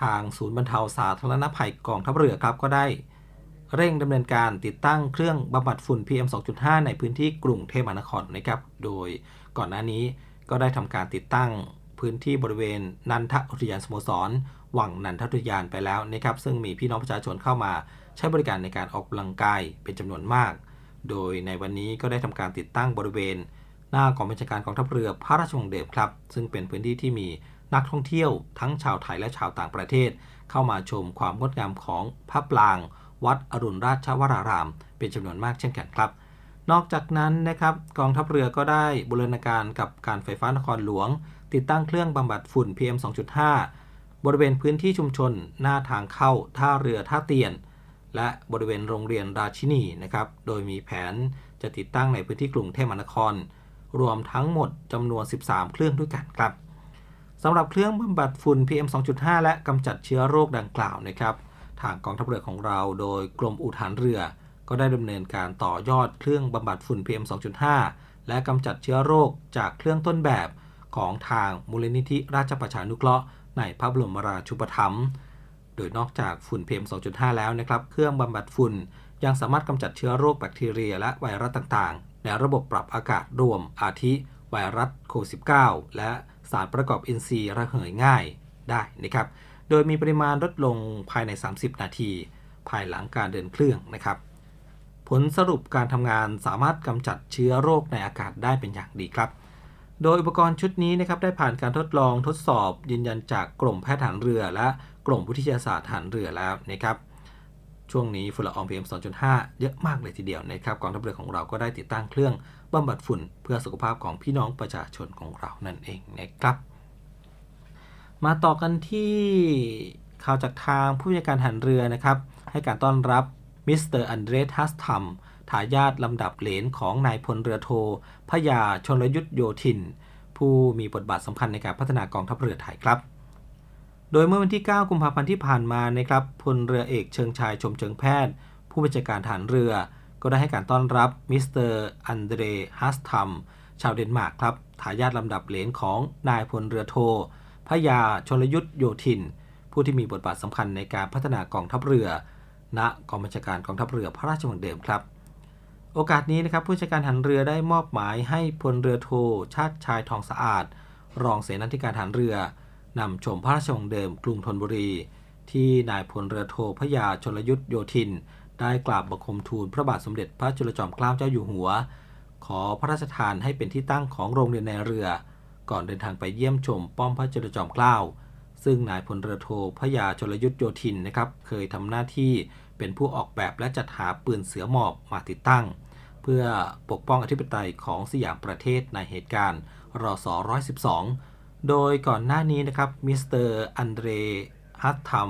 ทางศูนย์บรรเทาสาธารณภัยกองทัพเรือครับก็ได้ เร่งดำเนินการติดตั้งเครื่องบำบัดฝุ่น PM 2.5 ในพื้นที่กรุงเทพมหานครนะครับ โดยก่อนหน้านี้ก็ได้ทำการติดตั้งพื้นที่บริเวณนันทอุทยานสโมสรวังนันทอุทยานไปแล้วนะครับ ซึ่งมีพี่น้องประชาชนเข้ามาใช้บริการในการออกกำลังกายเป็นจำนวนมาก โดยในวันนี้ก็ได้ทำการติดตั้งบริเวณ หน้ากองบัญชาการกองทัพเรือพระราชวงเดชครับ ซึ่งเป็นพื้นที่ที่มีนักท่องเที่ยวทั้งชาวไทยและชาวต่างประเทศ เข้ามาชมความงดงามของพระปราง วัดอรุณราชวราราม เป็นจำนวนมากเช่นกันครับ นอกจากนั้นนะครับกองทัพเรือก็ได้บูรณาการกับการไฟฟ้านครหลวง ติดตั้งเครื่องบำบัดฝุ่น PM 2.5บริเวณพื้นที่ชุมชน หน้าทางเข้าท่าเรือท่าเตียน และบริเวณโรงเรียนราชินีนะครับ โดยมีแผนจะติดตั้งในพื้นที่กรุงเทพมหานคร รวมทั้งหมดจำนวน 13 เครื่องด้วยกันครับสำหรับเครื่องบำบัดฝุ่น PM 2.5 และกำจัดเชื้อโรคดังกล่าวนะครับ ทางกองทัพเรือของเราโดยกรมอุทหารเรือ ก็ได้ดำเนินการต่อยอดเครื่องบำบัดฝุ่น PM 2.5 และกำจัดเชื้อโรคจากเครื่องต้นแบบของทางมูลนิธิราชประชานุเคราะห์ในพระบรมราชูปถัมภ์ โดยนอกจากฝุ่น PM 2.5 แล้วนะครับ เครื่องบำบัดฝุ่นยังสามารถกำจัดเชื้อโรคแบคทีเรียและไวรัสต่างๆ ในระบบปรับอากาศรวม อาทิ ไวรัสโควิด -19 และสารประกอบอินทรีย์ระเหยง่ายได้นะครับ โดยมีปริมาณลดลงภายใน 30 นาที ภายหลังการเดินเครื่องนะครับ ผลสรุปการทำงานสามารถกำจัดเชื้อโรคในอากาศได้เป็นอย่างดีครับ โดยอุปกรณ์ชุดนี้นะครับได้ผ่านการทดลองทดสอบยืนยันจากกรมแพทย์ฐานเรือและ กรมวิทยาศาสตร์ฐานเรือแล้วนะครับช่วงนี้ฝุ่นละออง PM 2.5 เยอะมากเลยทีเดียวนะครับกองทัพเรือของเราก็ได้ติดตั้งเครื่องบำบัดฝุ่นเพื่อสุขภาพของพี่น้องประชาชนของเรานั่นเองนะครับ มาต่อกันที่ข่าวจากทางผู้บัญชาการทหารเรือนะครับ ให้การต้อนรับมิสเตอร์อันเดรสฮัสทัมทายาทลำดับเหลนของนายพลเรือโทพระยาชลยุทธโยธิน ผู้มีบทบาทสำคัญในการพัฒนากองทัพเรือไทยครับ โดยเมื่อวันที่ 9 กุมภาพันธ์ที่ผ่านมานะครับพลเรือเอกเชิงชายชมเชิงแพทย์ ผู้บัญชาการทหารเรือ ก็ได้ให้การต้อนรับมิสเตอร์อันเดรฮัสทัมชาวเดนมาร์กครับทายาทลำดับเหลนของนายพลเรือโทพระยาชลยุทธโยธิน ผู้ที่มีบทบาทสำคัญในการพัฒนากองทัพเรือ ณกองบัญชาการกองทัพเรือพระราชวังเดิมครับ โอกาสนี้นะครับผู้บัญชาการทหารเรือได้มอบหมายให้พลเรือโทชาติชายทองสะอาด รองเสนาธิการทหารเรือ นำชมพระราชวังเดิมกรุงธนบุรี ที่นายพลเรือโทพระยาชลยุทธโยธิน ได้กราบบังคมทูลพระบาทสมเด็จพระจุลจอมเกล้าเจ้าอยู่หัว ขอพระราชทานให้เป็นที่ตั้งของโรงเรียนในเรือ ก่อนเดินทางไปเยี่ยมชมป้อมพระจุลจอมเกล้าซึ่งนายพลเรือโทพระยาชลยุทธโยธินนะครับเคยทำหน้าที่เป็นผู้ออกแบบและจัดหาปืนเสือหมอบมาติดตั้ง เพื่อปกป้องอธิปไตยของสยามประเทศในเหตุการณ์รศ112 โดยก่อนหน้านี้นะครับมิสเตอร์อันเดรฮัตทัม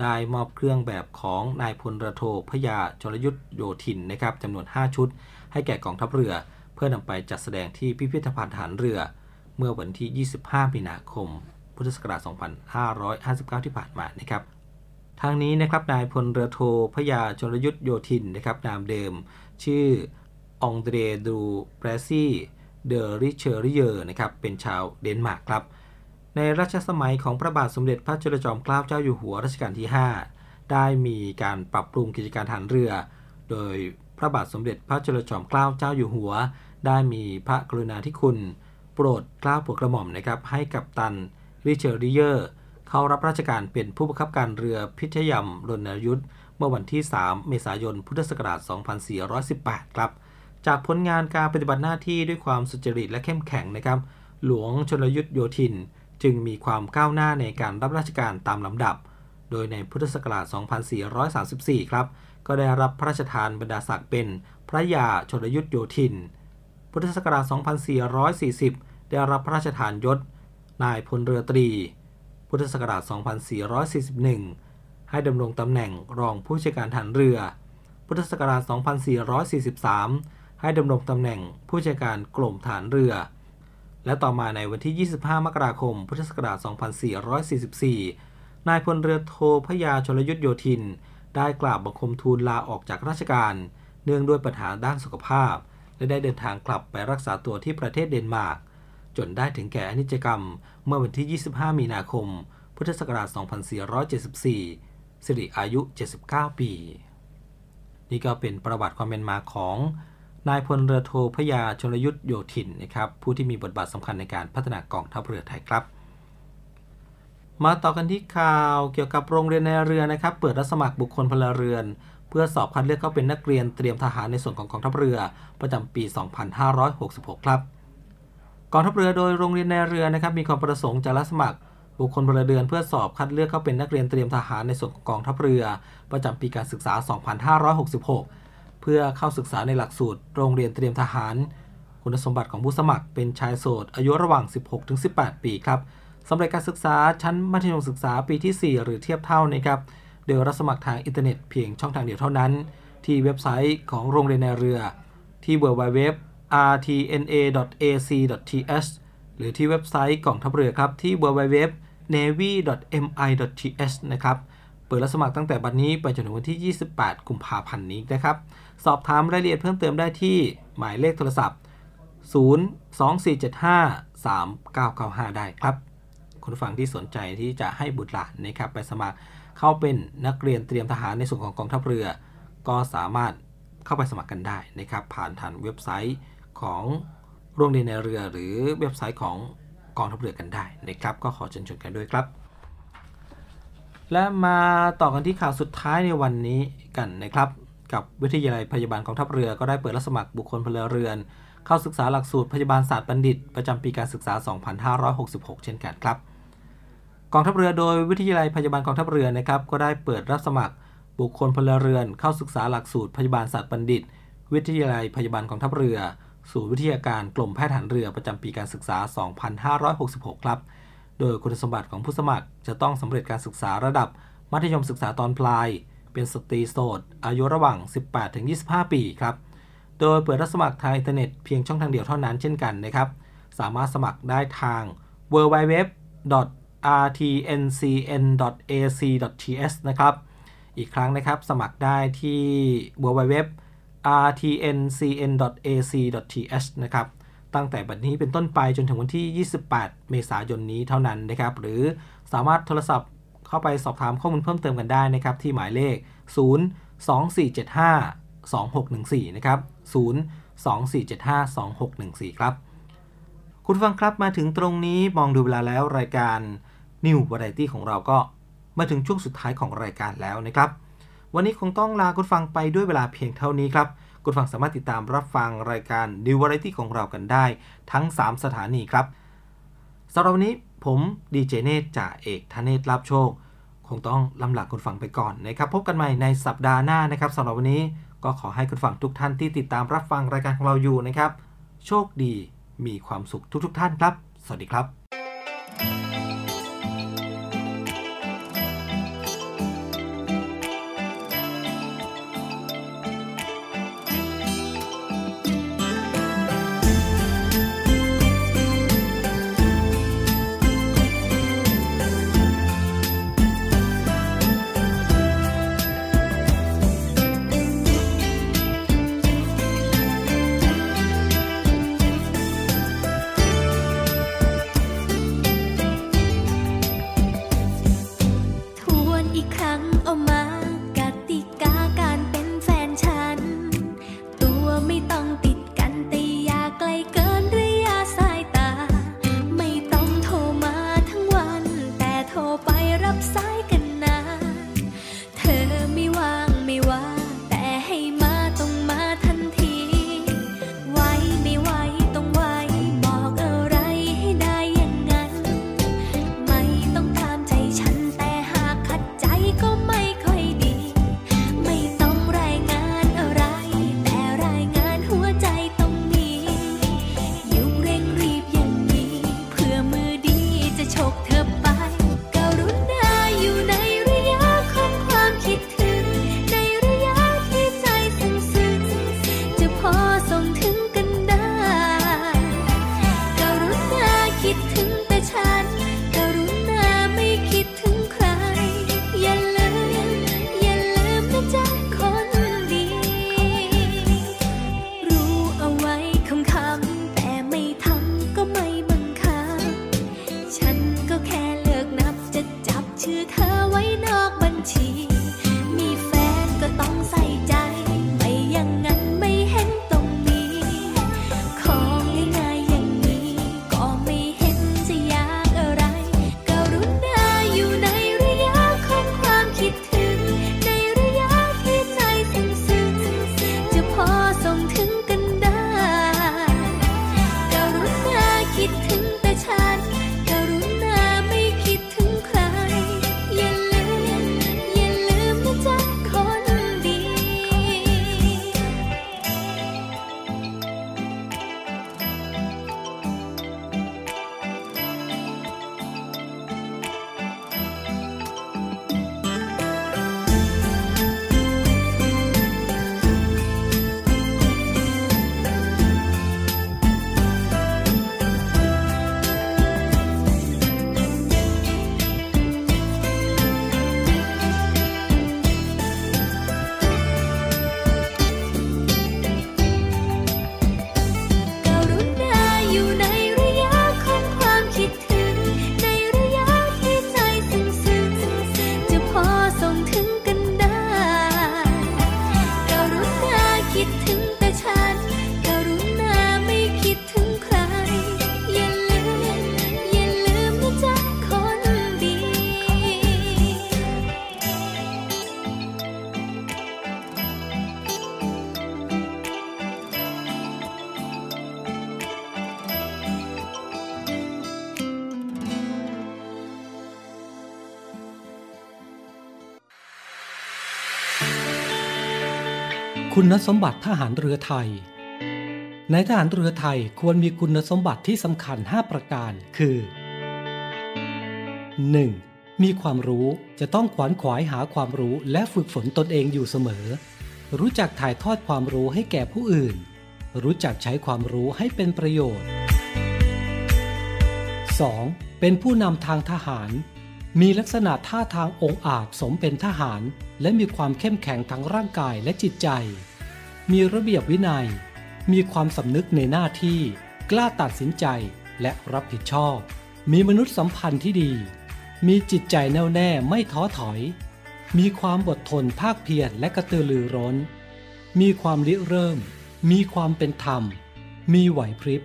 ได้มอบเครื่องแบบของนายพลเรือโทพระยาชลยุทธโยธินนะครับจำนวน 5 ชุด ให้แก่กองทัพเรือ เพื่อนำไปจัดแสดงที่พิพิธภัณฑ์ทหารเรือ เมื่อวันที่ 25 มีนาคม พุทธศักราช 2559 ที่ผ่านมานะครับทางนี้นะครับนายพลเรือโทพระยาชลยุทธโยธินนะครับนามเดิม ชื่อองเดรดูเบรซี่ เดอริเชอริเยอร์นะครับเป็นชาวเดนมาร์กครับ ในรัชสมัยของพระบาทสมเด็จพระจุลจอมเกล้าเจ้าอยู่หัวรัชกาลที่ 5 ได้มีการปรับปรุงกิจการทหารเรือ โดยพระบาทสมเด็จพระจุลจอมเกล้าเจ้าอยู่หัว ได้มีพระกรุณาธิคุณ โปรดเกล้าโปรดกระหม่อมนะครับให้กับตันริเชอริเยอร์เข้ารับราชการเป็นผู้บังคับการเรือพิทยัมรณยุทธเมื่อวันที่ 3 เมษายน พุทธศักราช 2418 ครับ จากผลงานการปฏิบัติหน้าที่ด้วยความสุจริตและเข้มแข็งนะครับ หลวงชนยุทธโยธิน จึงมีความก้าวหน้าในการรับราชการตามลำดับ โดยในพุทธศักราช 2434 ครับ ก็ได้รับพระราชทานบรรดาศักดิ์เป็นพระยาชนยุทธโยธิน พุทธศักราช 2440 ได้รับพระราชทานยศ นายพลเรือตรี พุทธศักราช 2441 ให้ดำรงตำแหน่งรองผู้จัดการฐานเรือ พุทธศักราช 2443 ให้ดำรงตำแหน่งผู้จัดการกรมฐานเรือ และต่อมาในวันที่ 25 มกราคม พุทธศักราช 2444 นายพลเรือโทพยาชลยุทธโยธิน ได้กราบบังคมทูลลาออกจากราชการ เนื่องด้วยปัญหาด้านสุขภาพ และได้เดินทางกลับไปรักษาตัวที่ประเทศเดนมาร์ก จนได้ถึงแก่อนิจกรรม เมื่อวันที่ 25 มีนาคม พุทธศักราช 2474 สิริอายุ 79 ปี นี่ก็เป็นประวัติความเป็นมาของ นายพลเรือโทพยาชลยุทธโยธินนะครับผู้ที่มีบทบาทสำคัญในการพัฒนากองทัพเรือไทยครับ มาต่อกันที่ข่าวเกี่ยวกับโรงเรียนในเรือนะครับ เปิดรับสมัครบุคคลพลเรือน เพื่อสอบคัดเลือกเข้าเป็นนักเรียนเตรียมทหารในส่วนของกองทัพเรือ ประจำปี 2566 ครับกองทัพเรือโดยโรงเรียนในเรือนะครับมีความประสงค์จะรับสมัครบุคคลพลเรือนเพื่อสอบคัดเลือกเข้าเป็นนักเรียนเตรียมทหารในส่วนของกองทัพเรือ ประจำปีการศึกษา 2566 เพื่อเข้าศึกษาในหลักสูตรโรงเรียนเตรียมทหาร คุณสมบัติของผู้สมัครเป็นชายโสดอายุระหว่าง 16-18 ปีครับสำหรับการศึกษาชั้นมัธยมศึกษาปีที่ 4 หรือเทียบเท่านะครับโดยรับสมัครทางอินเทอร์เน็ตเพียงช่องทางเดียวเท่านั้น ที่เว็บไซต์ของโรงเรียนในเรือ ที่ www rtna.ac.th หรือที่เว็บไซต์กองทัพเรือครับ ที่ www navy.mi.th นะครับ เปิดรับสมัครตั้งแต่บัดนนี้ไปจนถึงวันที่ 28 กุมภาพันธ์นี้นะครับ สอบถามรายละเอียดเพิ่มเติมได้ที่หมายเลขโทรศัพท์ 024753995 ได้ครับ คุณฟังที่สนใจที่จะให้บุตรหลานนะครับไปสมัครเข้าเป็นนักเรียนเตรียมทหารในส่วนของกองทัพเรือ ก็สามารถเข้าไปสมัครกันได้นะครับ ผ่านทางเว็บไซต์ของโรงเรียนในเรือ หรือเว็บไซต์ของกองทัพเรือกันได้นะครับ ก็ขอเชิญชวนกันด้วยครับ และมาต่อกันที่ข่าวสุดท้ายในวันนี้กันนะครับ กับวิทยาลัยพยาบาลกองทัพเรือก็ได้เปิดรับสมัครบุคคลพลเรือน เข้าศึกษาหลักสูตรพยาบาลศาสตร์บัณฑิต ประจำปีการศึกษา 2566 เช่นกันครับ กองทัพเรือโดยวิทยาลัยพยาบาลกองทัพเรือนะครับก็ได้เปิดรับสมัครบุคคลพลเรือน เข้าศึกษาหลักสูตรพยาบาลศาสตร์บัณฑิต วิทยาลัยพยาบาลกองทัพเรือสู่วิทยาการกรมแพทย์ทหารเรือประจำปีการศึกษา 2566 ครับ โดยคุณสมบัติของผู้สมัครจะต้องสำเร็จการศึกษาระดับมัธยมศึกษาตอนปลาย เป็นสตรีโสด อายุระหว่าง 18-25 ปีครับ โดยเปิดรับสมัครทางอินเทอร์เน็ตเพียงช่องทางเดียวเท่านั้นเช่นกันนะครับ สามารถสมัครได้ทาง www.rtncn.ac.th นะครับ อีกครั้งนะครับสมัครได้ที่ www rtncn.ac.th นะครับ ตั้งแต่บัดนี้เป็นต้นไปจนถึงวันที่ 28 เมษายนนี้เท่านั้นนะครับ หรือสามารถโทรศัพท์ เข้าไปสอบถามข้อมูลเพิ่มเติมกันได้นะครับ ที่หมายเลข 0 2 4 7 5 2 6 1 4 นะครับ 0 2 4 7 5 2 6 1 4 ครับ คุณฟังครับมาถึงตรงนี้มองดูเวลาแล้วรายการ New Variety ของเราก็มาถึงช่วงสุดท้ายของรายการแล้วนะครับ วันนี้คงต้องลาคุณฟังไปด้วยเวลาเพียงเท่านี้ครับ คุณฟังสามารถติดตามรับฟังรายการ New Variety ของเรากันได้ ทั้ง 3 สถานีครับสำหรับวันนี้ ผมดีเจเนตจ่าเอกธเนศรับโชค คงต้องลำลาคุณฟังไปก่อนนะครับพบกันใหม่ในสัปดาห์หน้านะครับสำหรับวันนี้ก็ขอให้คุณฟังทุกท่านที่ติดตามรับฟังรายการของเราอยู่นะครับ โชคดีมีความสุขทุกๆทท่านครับ สวัสดีครับ คุณสมบัติทหารเรือไทย ในทหารเรือไทยควรมีคุณสมบัติที่สำคัญ 5 ประการ คือ 1. มีความรู้จะต้องขวนขวายหาความรู้และฝึกฝนตนเองอยู่เสมอ รู้จักถ่ายทอดความรู้ให้แก่ผู้อื่น รู้จักใช้ความรู้ให้เป็นประโยชน์ 2. เป็นผู้นำทางทหาร มีลักษณะท่าทางองอาจสมเป็นทหาร และมีความเข้มแข็งทั้งร่างกายและจิตใจ มีระเบียบวินัย มีความสำนึกในหน้าที่ กล้าตัดสินใจและรับผิดชอบ มีมนุษยสัมพันธ์ที่ดี มีจิตใจแน่วแน่ไม่ท้อถอย มีความอดทนภาคเพียรและกระตือรือร้น มีความริเริ่ม มีความเป็นธรรม มีไหวพริบ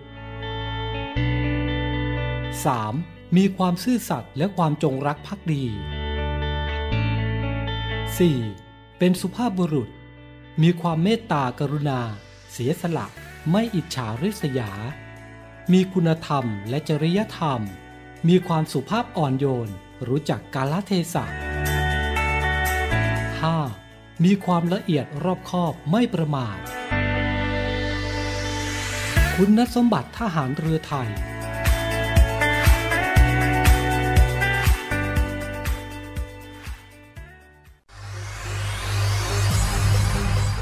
3. มีความซื่อสัตย์และความจงรักภักดี 4. เป็นสุภาพบุรุษ มีความเมตตากรุณา เสียสละ ไม่อิจฉาริษยา มีคุณธรรมและจริยธรรม มีความสุภาพอ่อนโยน รู้จักกาลเทศะ 5. มีความละเอียดรอบคอบไม่ประมาท คุณสมบัติทหารเรือไทย